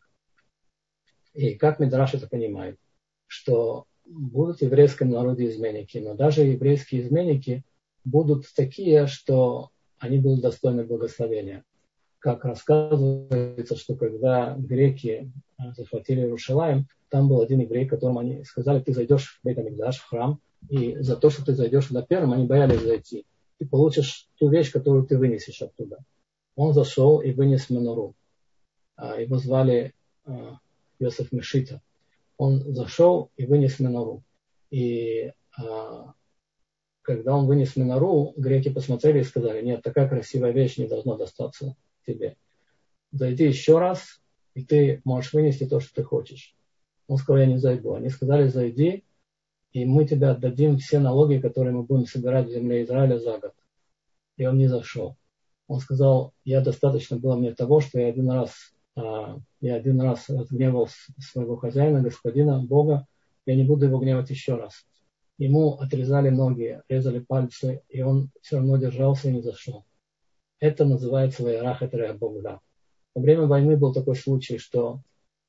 И как Мидраш это понимает, что будут в еврейском народе изменники, но даже еврейские изменники будут такие, что они будут достойны благословения. Как рассказывается, что когда греки а, захватили Рушалаем, там был один еврей, которому они сказали, ты зайдешь в Бейтамикдаш, в храм, и за то, что ты зайдешь туда первым, они боялись зайти. Ты получишь ту вещь, которую ты вынесешь оттуда. Он зашел и вынес менору. А, его звали а, Йосиф Мешита. Он зашел и вынес менору. И когда он вынес минору, греки посмотрели и сказали, нет, такая красивая вещь не должна достаться тебе. Зайди еще раз, и ты можешь вынести то, что ты хочешь. Он сказал, я не зайду. Они сказали, зайди, и мы тебе отдадим все налоги, которые мы будем собирать в земле Израиля за год. И он не зашел. Он сказал, я достаточно было мне того, что я один раз, а, я один раз разгневал своего хозяина, господина, Бога, я не буду его гневать еще раз. Ему отрезали ноги, резали пальцы, и он все равно держался и не зашел. Это называется Вайрах Богда. Во время войны был такой случай, что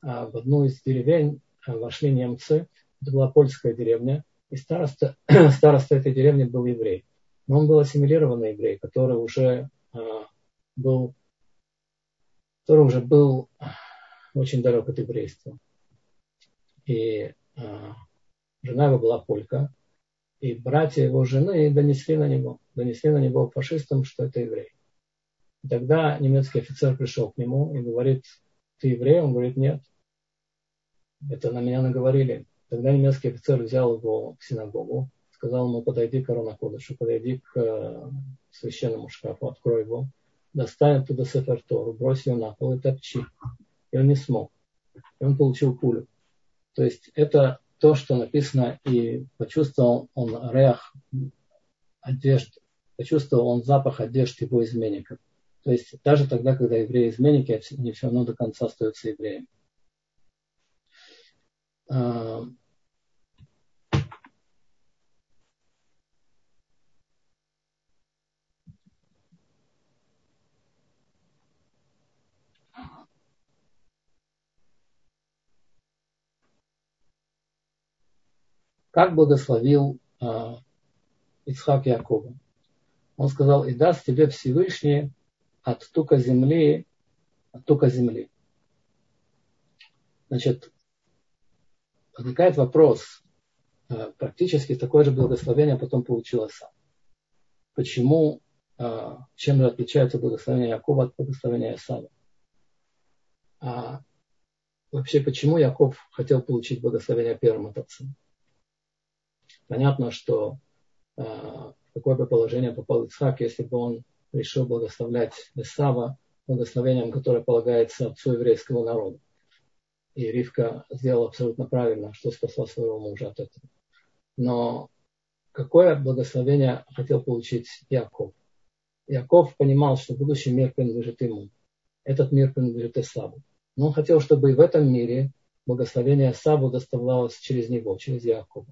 а, в одну из деревень а, вошли немцы, это была польская деревня, и староста, (clears throat) староста этой деревни был еврей. Но он был ассимилированный еврей, который уже а, был, который уже был очень далек от еврейства. И жена его была полька, и братья его жены донесли на него, донесли на него фашистам, что это еврей. Тогда немецкий офицер пришел к нему и говорит, ты еврей? Он говорит, нет. Это на меня наговорили. Тогда немецкий офицер взял его в синагогу сказал ему, подойди к Аронакодышу, подойди к э, священному шкафу, открой его, достань оттуда Сефер Тору, брось ее на пол и топчи. И он не смог. И он получил пулю. То есть это то, что написано, и почувствовал он реах одежд, почувствовал он запах одежд его изменников. То есть даже тогда, когда евреи изменники, они все равно до конца остаются евреями. А, как благословил э, Ицхак Якова. Он сказал, и даст тебе Всевышний от тука земли, от тука земли. Значит, возникает вопрос, э, практически такое же благословение потом получил сам. Почему, э, чем же отличается благословение Якова от благословения Исава? А вообще, почему Яков хотел получить благословение первым от отца? Понятно, что э, в какое бы положение попал Ицхак, если бы он решил благословлять Исава благословением, которое полагается отцу еврейского народа. И Ривка сделала абсолютно правильно, что спасла своего мужа от этого. Но какое благословение хотел получить Яков? Яков понимал, что будущий мир принадлежит ему. Этот мир принадлежит Исаву. Но он хотел, чтобы и в этом мире благословение Исаву доставлялось через него, через Якова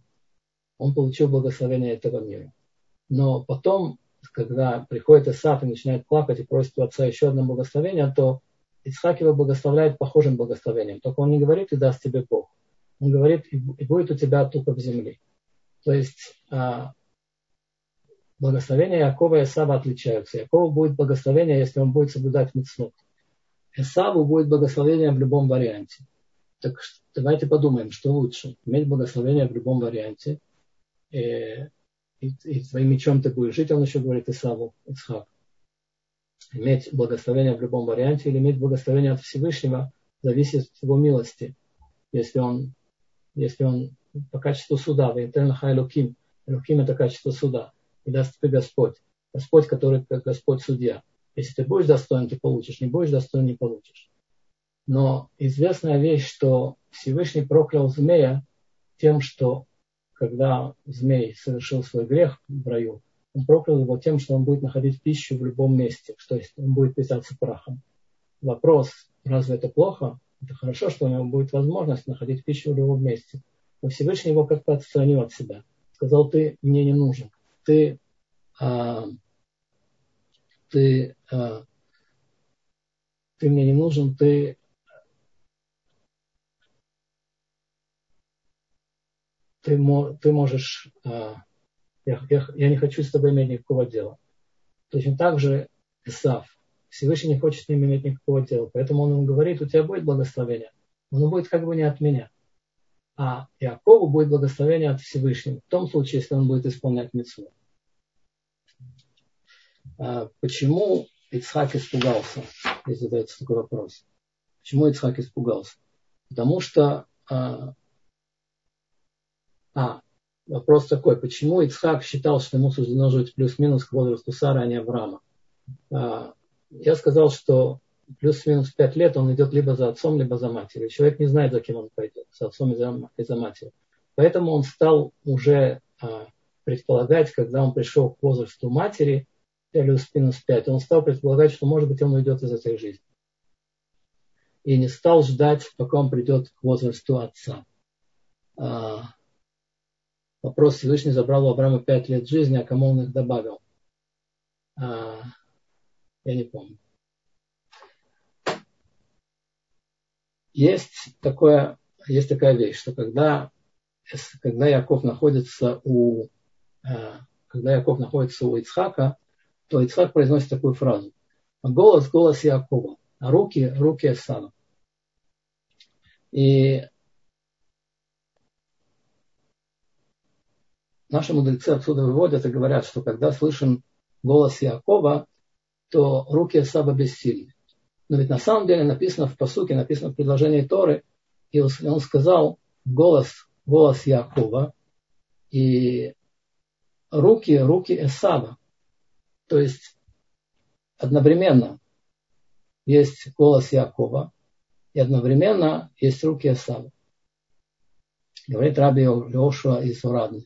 он получил благословение этого мира. Но потом, когда приходит Исаак и начинает плакать и просит у отца еще одно благословение, то Исхак его благословляет похожим благословением. Только он не говорит и даст тебе Бог. Он говорит, и будет у тебя тупо в земле. То есть а, благословения Якова и Исава отличаются. Якову будет благословение, если он будет соблюдать митцвот. Исаву будет благословение в любом варианте. Так давайте подумаем, что лучше. Иметь благословение в любом варианте э, и, и своим мечом ты будешь жить, он еще говорит Исаву, Ицхак. Иметь благословение в любом варианте или иметь благословение от Всевышнего зависит от его милости. Если он, если он по качеству суда, Луким, Луким это качество суда, и даст тебе Господь. Господь, который как Господь судья. Если ты будешь достоин, ты получишь. Не будешь достоин, не получишь. Но известная вещь, что Всевышний проклял змея тем, что когда змей совершил свой грех в раю, он проклял его тем, что он будет находить пищу в любом месте, что есть он будет питаться прахом. Вопрос, разве это плохо? Это хорошо, что у него будет возможность находить пищу в любом месте. Но Всевышний его как-то отстранил от себя. Сказал, ты мне не нужен. Ты, а, ты, а, ты мне не нужен, ты ты, ты можешь, а, я, я, я не хочу с тобой иметь никакого дела. Точно так же Исав. Всевышний не хочет с ним иметь никакого дела. Поэтому он ему говорит, у тебя будет благословение. Но будет как бы не от меня. А Иакову будет благословение от Всевышнего. В том случае, если он будет исполнять митцву. А, почему Ицхак испугался? Здесь задается такой вопрос. Почему Ицхак испугался? Потому что а, вопрос такой, почему Ицхак считал, что ему суждено жить плюс-минус к возрасту Сары, а не Авраама? А, я сказал, что плюс-минус пять лет он идет либо за отцом, либо за матерью. Человек не знает, за кем он пойдет, за отцом и за, и за матерью. Поэтому он стал уже а, предполагать, когда он пришел к возрасту матери, плюс-минус пять, он стал предполагать, что, может быть, он уйдет из этой жизни. И не стал ждать, пока он придет к возрасту отца. А, Вопрос Всевышний забрал у Авраама пять лет жизни, а кому он их добавил? А, я не помню. Есть, такое, есть такая вещь, что когда, когда Яков находится у а, когда Яков находится у Ицхака, то Ицхак произносит такую фразу. Голос, голос Якова, а руки, руки Эсава. И наши мудрецы отсюда выводят и говорят, что когда слышен голос Якова, то руки Саба бессильны. Но ведь на самом деле написано в посуке, написано в предложении Торы, и он сказал голос, голос Якова, и руки, руки Эсава. То есть одновременно есть голос Якова, и одновременно есть руки Эсава. Говорит Раби Лешуа из Урадны,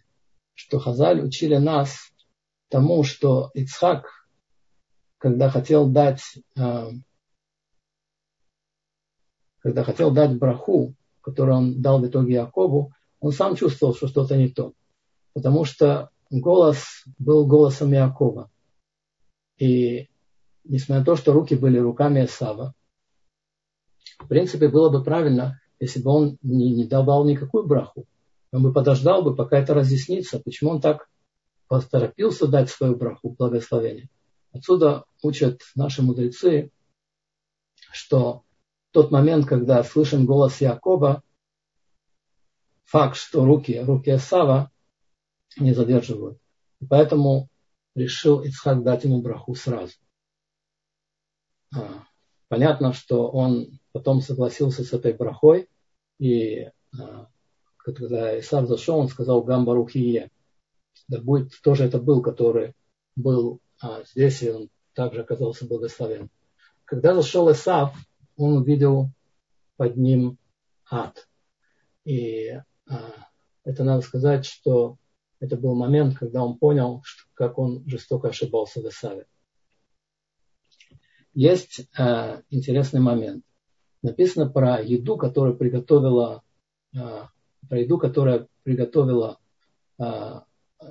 что Хазаль учили нас тому, что Ицхак, когда хотел дать, э, когда хотел дать браху, которую он дал в итоге Якову, он сам чувствовал, что что-то не то. Потому что голос был голосом Якова. И несмотря на то, что руки были руками Сава, в принципе, было бы правильно, если бы он не, не давал никакую браху. Он бы подождал бы, пока это разъяснится, почему он так поторопился дать свою браху, благословение. Отсюда учат наши мудрецы, что тот момент, когда слышим голос Якова, факт, что руки, руки Сава не задерживают. И поэтому решил Ицхак дать ему браху сразу. А, понятно, что он потом согласился с этой брахой, и а, когда Исав зашел, он сказал Гамбарухие. Да будет тоже это был, который был а, здесь, и он также оказался благословен. Когда зашел Исав, он увидел под ним ад. И а, это надо сказать, что это был момент, когда он понял, что, как он жестоко ошибался в Исаве. Есть э, интересный момент. Написано про еду, которую приготовила, э, про еду, которая приготовила э,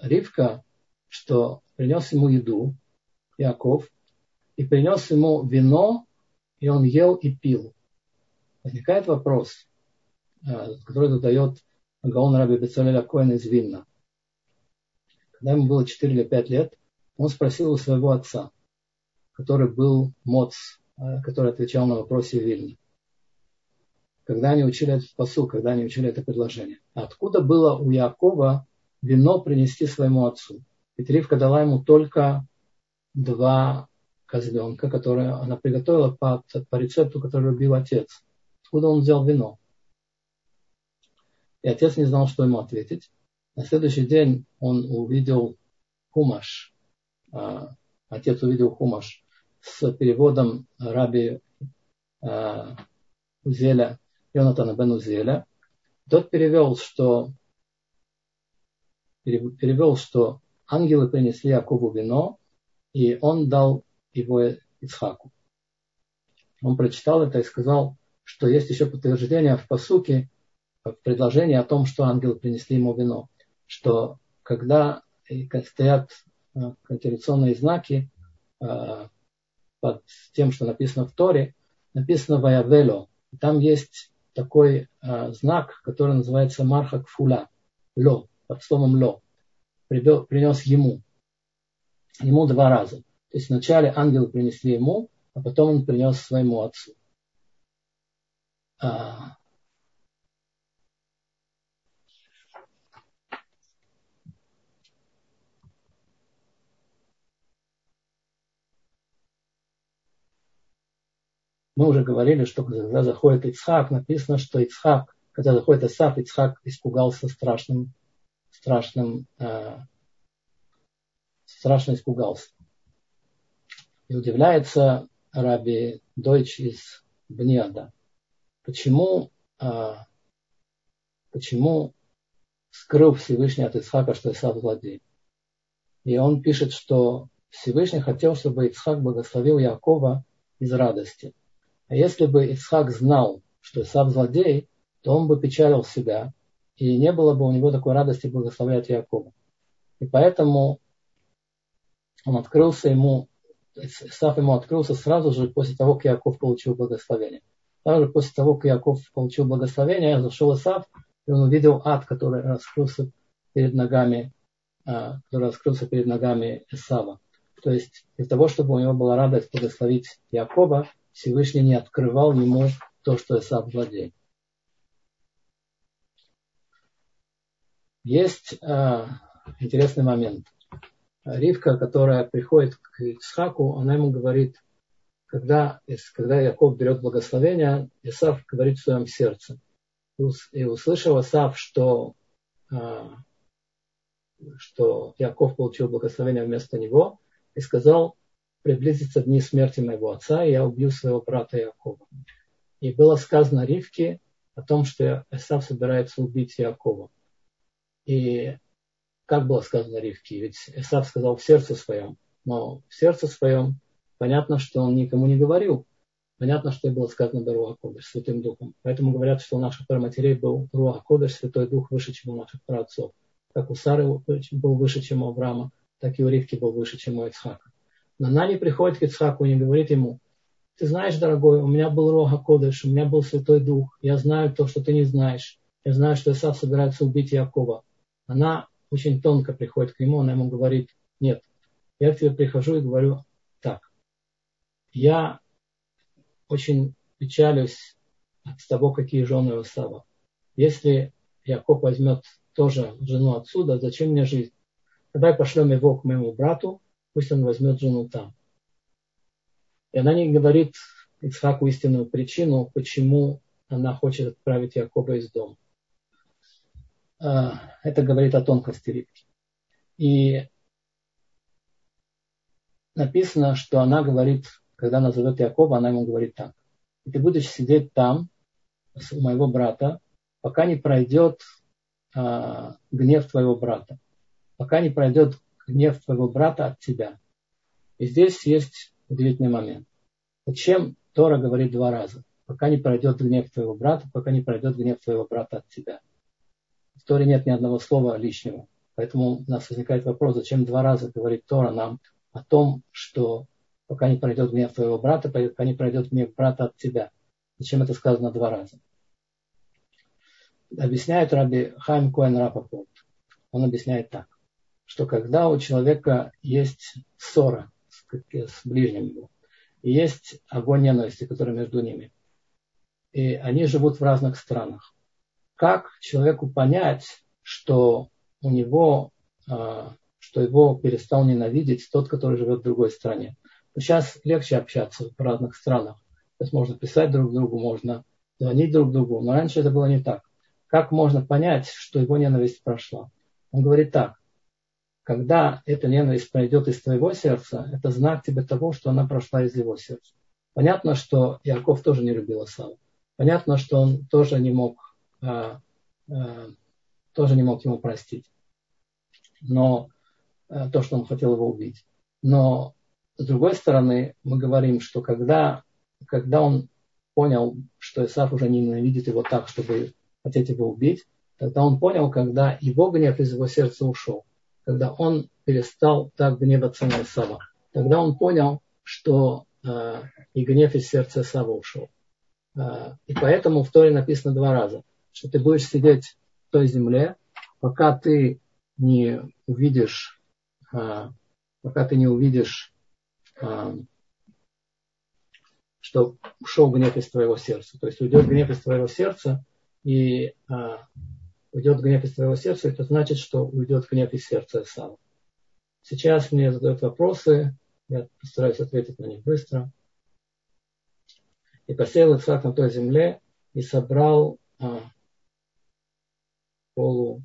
Ривка, что принес ему еду, Яков, и принес ему вино, и он ел и пил. Возникает вопрос, э, который задает Гаон Раби Бецалеля Коэн из Вильна. Когда ему было 4 или 5 лет, он спросил у своего отца, который был Моц, э, который отвечал на вопросы Вильни. Когда они учили этот посыл, когда они учили это предложение. Откуда было у Якова вино принести своему отцу? Ведь Ривка дала ему только два козленка, которые она приготовила по, по рецепту, который любил отец. Откуда он взял вино? И отец не знал, что ему ответить. На следующий день он увидел хумаш. А, отец увидел хумаш с переводом раби а, Узеля, Йонатана бен. Тот перевел, что перевел, что ангелы принесли Якову вино, и он дал его Ицхаку. Он прочитал это и сказал, что есть еще подтверждение в посуке, в предложении о том, что ангелы принесли ему вино что когда стоят э, контиляционные знаки э, под тем, что написано в Торе, написано «Ваявело». Там есть такой э, знак, который называется «Марха Кфула», «Ло», под словом «Ло». Принес ему. Ему два раза. То есть вначале ангелы принесли ему, а потом он принес своему отцу. А, Мы уже говорили, что когда заходит Ицхак, написано, что Ицхак, когда заходит Исаф, Ицхак испугался страшным, страшным, э, страшно испугался. И удивляется Раби Дойч из Бниада. Почему, э, почему скрыл Всевышний от Ицхака, что Исаф злодей? И он пишет, что Всевышний хотел, чтобы Ицхак благословил Якова из радости. А если бы Исхак знал, что Исав злодей, то он бы печалил себя, и не было бы у него такой радости благословлять Якова. И поэтому он открылся ему, Исав ему открылся сразу же после того, как Яков получил благословение. Также после того, как Яков получил благословение, зашел Исав, и он увидел ад, который раскрылся перед ногами, а, который раскрылся перед ногами Исава. То есть для того, чтобы у него была радость благословить Якова, Всевышний не открывал ему то, что Исав владеет. Есть э, интересный момент. Ривка, которая приходит к Исхаку, она ему говорит, когда, когда Яков берет благословение, Исав говорит в своем сердце. И услышал Исав, что, э, что Яков получил благословение вместо него и сказал, приблизится дни смерти моего отца, и я убью своего брата Якова. И было сказано Ривке о том, что Исав собирается убить Якова. И как было сказано Ривке? Ведь Исав сказал в сердце своем, но в сердце своем понятно, что он никому не говорил. Понятно, что было сказано Руа Кодыш, Святым Духом. Поэтому говорят, что у наших праматерей был Руа Кодыш, Святой Дух, выше, чем у наших праотцов. Как у Сары был выше, чем у Авраама, так и у Ривки был выше, чем у Ицхака. Не приходит к Ицхаку и говорит ему, ты знаешь, дорогой, у меня был Рога Кодыш, у меня был Святой Дух, я знаю то, что ты не знаешь. Я знаю, что Исав собирается убить Якова. Она очень тонко приходит к нему, она ему говорит, нет, я к тебе прихожу и говорю так. Я очень печалюсь от того, какие жены у Исава. Если Яков возьмет тоже жену отсюда, зачем мне жизнь? Давай пошлем его к моему брату, пусть он возьмет жену там. И она не говорит Ицхаку истинную причину, почему она хочет отправить Якова из дома. А, это говорит о тонкости рыбки. И написано, что она говорит, когда она зовет Якова, она ему говорит так. И ты будешь сидеть там, у моего брата, пока не пройдет а, гнев твоего брата. Пока не пройдет гнев твоего брата от тебя. И здесь есть удивительный момент. Зачем Тора говорит два раза? Пока не пройдет гнев твоего брата, пока не пройдет гнев твоего брата от тебя. В Торе нет ни одного слова лишнего. Поэтому у нас возникает вопрос, зачем два раза говорит Тора нам о том, что пока не пройдет гнев твоего брата, пока не пройдет гнев брата от тебя. Зачем это сказано два раза? Объясняет Раби Хайм Коэн Рапопорт. Он объясняет так, что когда у человека есть ссора с, ближним его, есть огонь ненависти, который между ними. И они живут в разных странах. Как человеку понять, что у него, а, что его перестал ненавидеть тот, который живет в другой стране? Сейчас легче общаться в разных странах. То есть можно писать друг другу, можно звонить друг другу. Но раньше это было не так. Как можно понять, что его ненависть прошла? Он говорит так когда эта ненависть пройдет из твоего сердца, это знак тебе того, что она прошла из его сердца. Понятно, что Яков тоже не любил Исава. Понятно, что он тоже не мог, а, а, тоже не мог ему простить. Но а, то, что он хотел его убить. Но с другой стороны, мы говорим, что когда, когда он понял, что Исаф уже не ненавидит его так, чтобы хотеть его убить, тогда он понял, когда его гнев из его сердца ушел когда он перестал так гневаться на Исава. Тогда он понял, что э, и гнев из сердца Исава ушел. Э, и поэтому в Торе написано два раза, что ты будешь сидеть в той земле, пока ты не увидишь, э, пока ты не увидишь, что ушел гнев из твоего сердца. То есть уйдет гнев из твоего сердца, и уйдет гнев из твоего сердца, это значит, что уйдет гнев из сердца Исава. Сейчас мне задают вопросы, я постараюсь ответить на них быстро. И посеял Ицхак на той земле и собрал а, полу.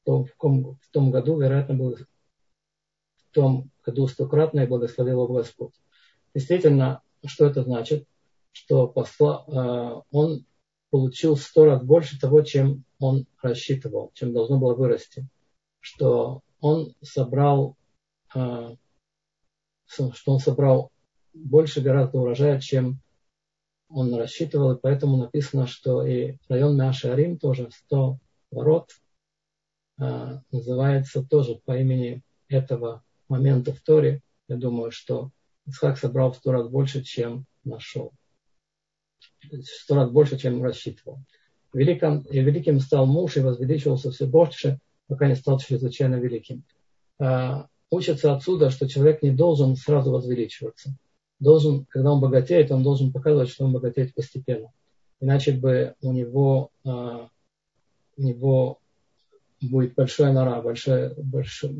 В, том, в том году, вероятно, был в том году стократно и благословил его Господь. Действительно, что это значит? Что посла, а, он получил сто раз больше того, чем он рассчитывал, чем должно было вырасти. Что он собрал, а, что он собрал больше гораздо урожая, чем он рассчитывал, и поэтому написано, что и район Мяши Арим тоже 100 ворот а, называется тоже по имени этого момента в Торе. Я думаю, что Исхак собрал в сто раз больше, чем нашел сто раз больше, чем рассчитывал. Великим, и великим стал муж и возвеличивался все больше, пока не стал чрезвычайно великим. А, учится отсюда, что человек не должен сразу возвеличиваться. Должен, когда он богатеет, он должен показывать, что он богатеет постепенно. Иначе бы у него, а, у него будет большая нора, большая, большая,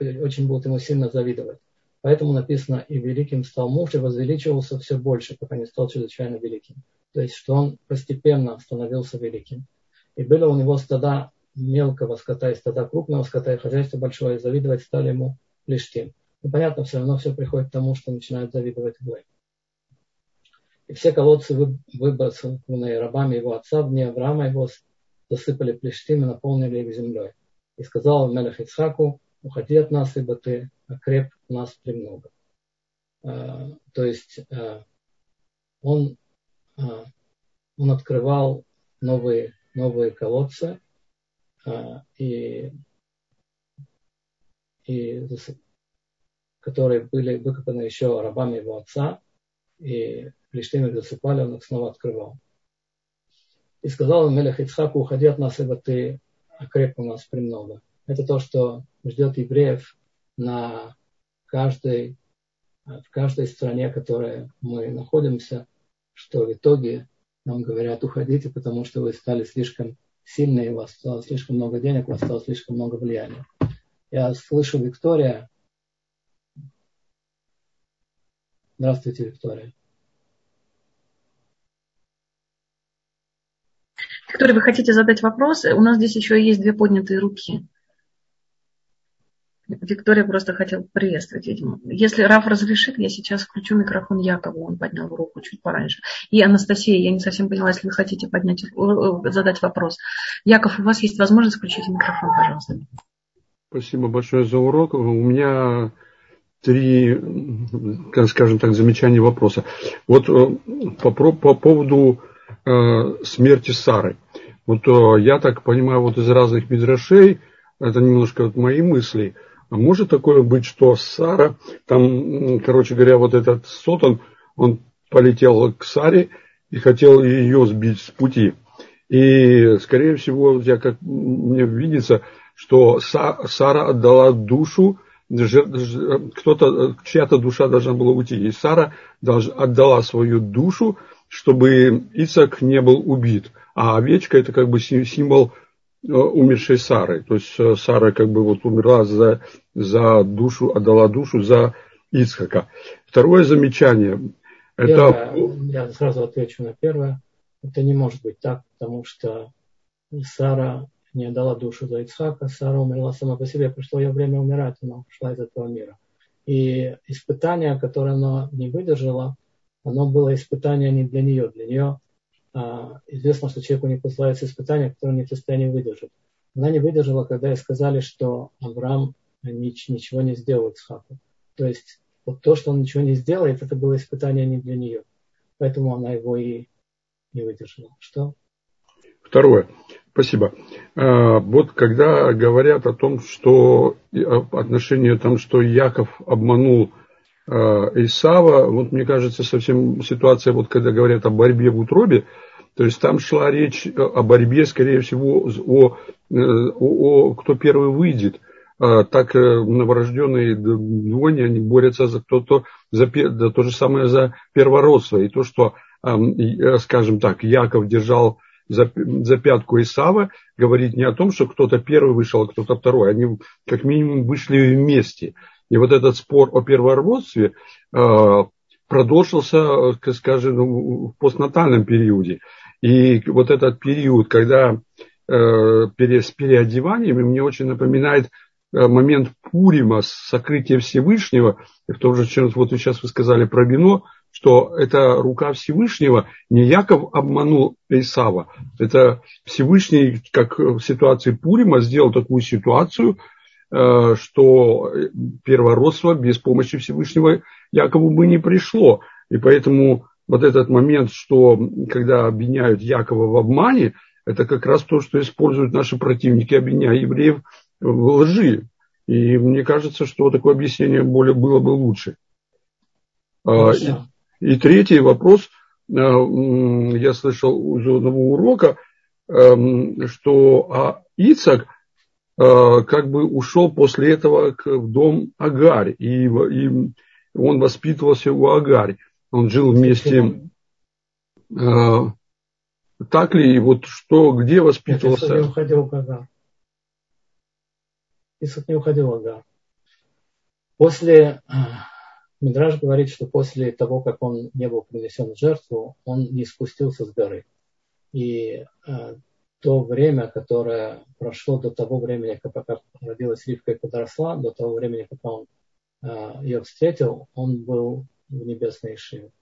очень будут ему сильно завидовать. Поэтому написано, и великим стал муж, и возвеличивался все больше, пока не стал чрезвычайно великим. То есть, что он постепенно становился великим. И были у него стада мелкого скота и стада крупного скота и хозяйство большое, завидовать стали ему лишь тем. Ну, понятно, все равно все приходит к тому, что начинают завидовать Гой. И все колодцы, выбросанные рабами его отца в Авраама его, засыпали плештим и наполнили их землей. И сказал Мелех Ицхаку, уходи от нас, ибо ты окреп нас премного. А, то есть а, он, а, он открывал новые, новые колодцы и, и которые были выкопаны еще рабами его отца, и Плештим их засыпали, он их снова открывал. И сказал Мелех Ицхаку, уходи от нас, ибо ты окреп у нас премного. Это то, что ждет евреев на каждой, в каждой стране, в которой мы находимся, что в итоге нам говорят, уходите, потому что вы стали слишком сильные, у вас стало слишком много денег, у вас стало слишком много влияния. Я слышу Виктория. Здравствуйте, Виктория. Виктория, вы хотите задать вопрос? У нас здесь еще есть две поднятые руки. Виктория просто хотела приветствовать, видимо. Если Раф разрешит, я сейчас включу микрофон Якову, он поднял руку чуть пораньше. И Анастасия, я не совсем поняла, если вы хотите поднять, э, э, задать вопрос. Яков, у вас есть возможность включить микрофон, пожалуйста. Спасибо большое за урок. У меня три, скажем так, замечания вопроса. Вот э, по, по поводу смерти Сары. Вот я так понимаю, вот из разных мидрашей, это немножко вот мои мысли – а может такое быть, что Сара, там, короче говоря, вот этот Сотон, он полетел к Саре и хотел ее сбить с пути. И, скорее всего, я как мне видится, что Сара отдала душу, кто-то, чья-то душа должна была уйти. И Сара отдала свою душу, чтобы Исаак не был убит. А овечка это как бы символ Э, умершей Сары. То есть э, Сара как бы вот умерла за, за душу, отдала душу за Ицхака. Второе замечание. Это... Я, сразу отвечу на первое. Это не может быть так, потому что Сара не отдала душу за Ицхака, Сара умерла сама по себе, пришло ее время умирать, она ушла из этого мира. И испытание, которое она не выдержала, оно было испытание не для нее, для нее а, известно, что человеку не посылается испытания, которое он не в состоянии выдержать. Она не выдержала, когда ей сказали, что Авраам ничего не сделал Ицхаку. То есть вот то, что он ничего не сделает, это было испытание не для нее. Поэтому она его и не выдержала. Что? Второе. Спасибо. А, вот когда говорят о том, что отношение там, что Яков обманул а, Исава, вот мне кажется, совсем ситуация, вот когда говорят о борьбе в утробе, то есть там шла речь о борьбе, скорее всего, о, о, о кто первый выйдет. А, так э, новорожденные двойни, они борются за кто-то, за, за то же самое за первородство. И то, что, э, скажем так, Яков держал за, за пятку Исава, говорит не о том, что кто-то первый вышел, а кто-то второй. Они как минимум вышли вместе. И вот этот спор о первородстве продолжился, скажем, в постнатальном периоде. И вот этот период, когда э, пере, с переодеваниями, мне очень напоминает э, момент Пурима, сокрытия Всевышнего. И в том же, чем вот сейчас вы сказали про вино, что это рука Всевышнего, не Яков обманул Исава, это Всевышний, как в ситуации Пурима, сделал такую ситуацию, э, что первородство без помощи Всевышнего Якову бы не пришло. И поэтому вот этот момент, что когда обвиняют Якова в обмане, это как раз то, что используют наши противники, обвиняя евреев лжи. И мне кажется, что такое объяснение более было бы лучше. А, и, и третий вопрос. А, я слышал из одного урока, эм, что а, Ицак как бы ушел после этого в дом Агарь, и, и он воспитывался у Агарь он жил вместе. Э, так ли, вот что, где воспитывался? Исаак не Исаак не уходил в Агар. После, э, Мидраж говорит, что после того, как он не был принесен в жертву, он не спустился с горы. И э, то время, которое прошло до того времени, как родилась Ривка и подросла, до того времени, как он э, ее встретил, он был в небесной Ишиве.